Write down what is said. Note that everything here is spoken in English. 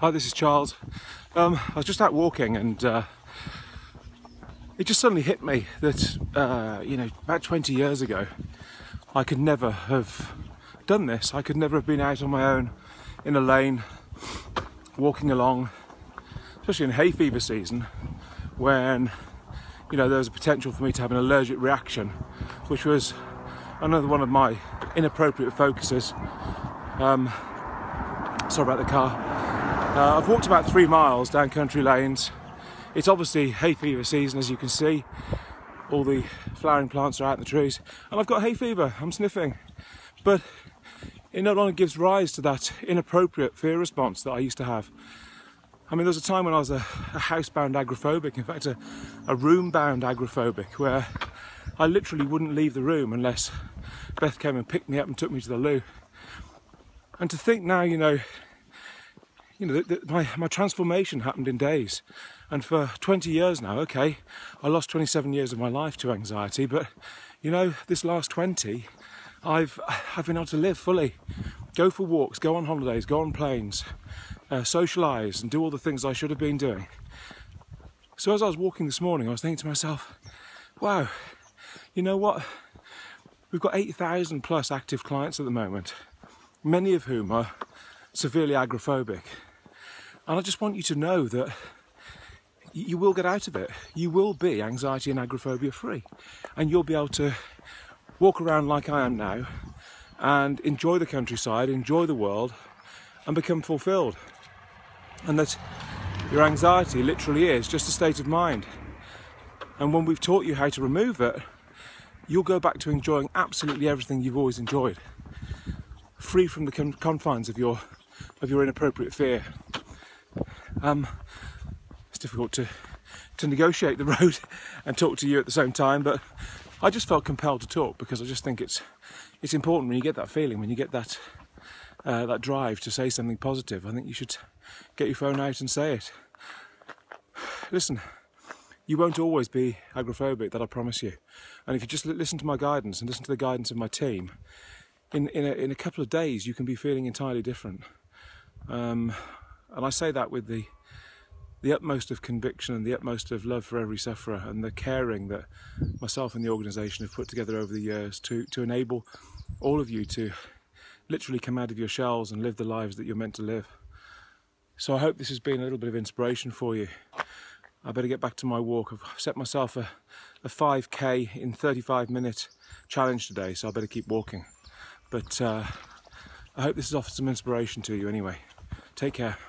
Hi, this is Charles. Um, I was just out walking and uh, it just suddenly hit me that, uh, you know, about 20 years ago, I could never have done this. I could never have been out on my own in a lane, walking along, especially in hay fever season, when, you know, there was a potential for me to have an allergic reaction, which was another one of my inappropriate focuses. Um, sorry about the car. Uh, I've walked about three miles down country lanes. It's obviously hay fever season, as you can see. All the flowering plants are out in the trees, and I've got hay fever. I'm sniffing, but it no longer gives rise to that inappropriate fear response that I used to have. I mean, there was a time when I was a, a housebound agoraphobic, in fact, a, a room-bound agoraphobic, where I literally wouldn't leave the room unless Beth came and picked me up and took me to the loo. And to think now, you know, you know, the, the, my, my transformation happened in days. And for 20 years now, okay, I lost 27 years of my life to anxiety, but you know, this last 20, I've, I've been able to live fully. Go for walks, go on holidays, go on planes, uh, socialise, and do all the things I should have been doing. So as I was walking this morning, I was thinking to myself, wow, you know what? We've got 8,000 plus active clients at the moment, many of whom are severely agoraphobic. And I just want you to know that you will get out of it. You will be anxiety and agoraphobia free. And you'll be able to walk around like I am now and enjoy the countryside, enjoy the world, and become fulfilled. And that your anxiety literally is just a state of mind. And when we've taught you how to remove it, you'll go back to enjoying absolutely everything you've always enjoyed, free from the confines of your of your inappropriate fear. Um, it's difficult to to negotiate the road and talk to you at the same time, but I just felt compelled to talk because I just think it's it's important when you get that feeling, when you get that uh, that drive to say something positive. I think you should get your phone out and say it. Listen, you won't always be agoraphobic, that I promise you. And if you just listen to my guidance and listen to the guidance of my team, in in a, in a couple of days you can be feeling entirely different. Um, and I say that with the the utmost of conviction and the utmost of love for every sufferer and the caring that myself and the organisation have put together over the years to, to enable all of you to literally come out of your shells and live the lives that you're meant to live. So I hope this has been a little bit of inspiration for you. I better get back to my walk. I've set myself a, a 5k in 35 minute challenge today, so I better keep walking. But uh, I hope this has offered some inspiration to you anyway. Take care.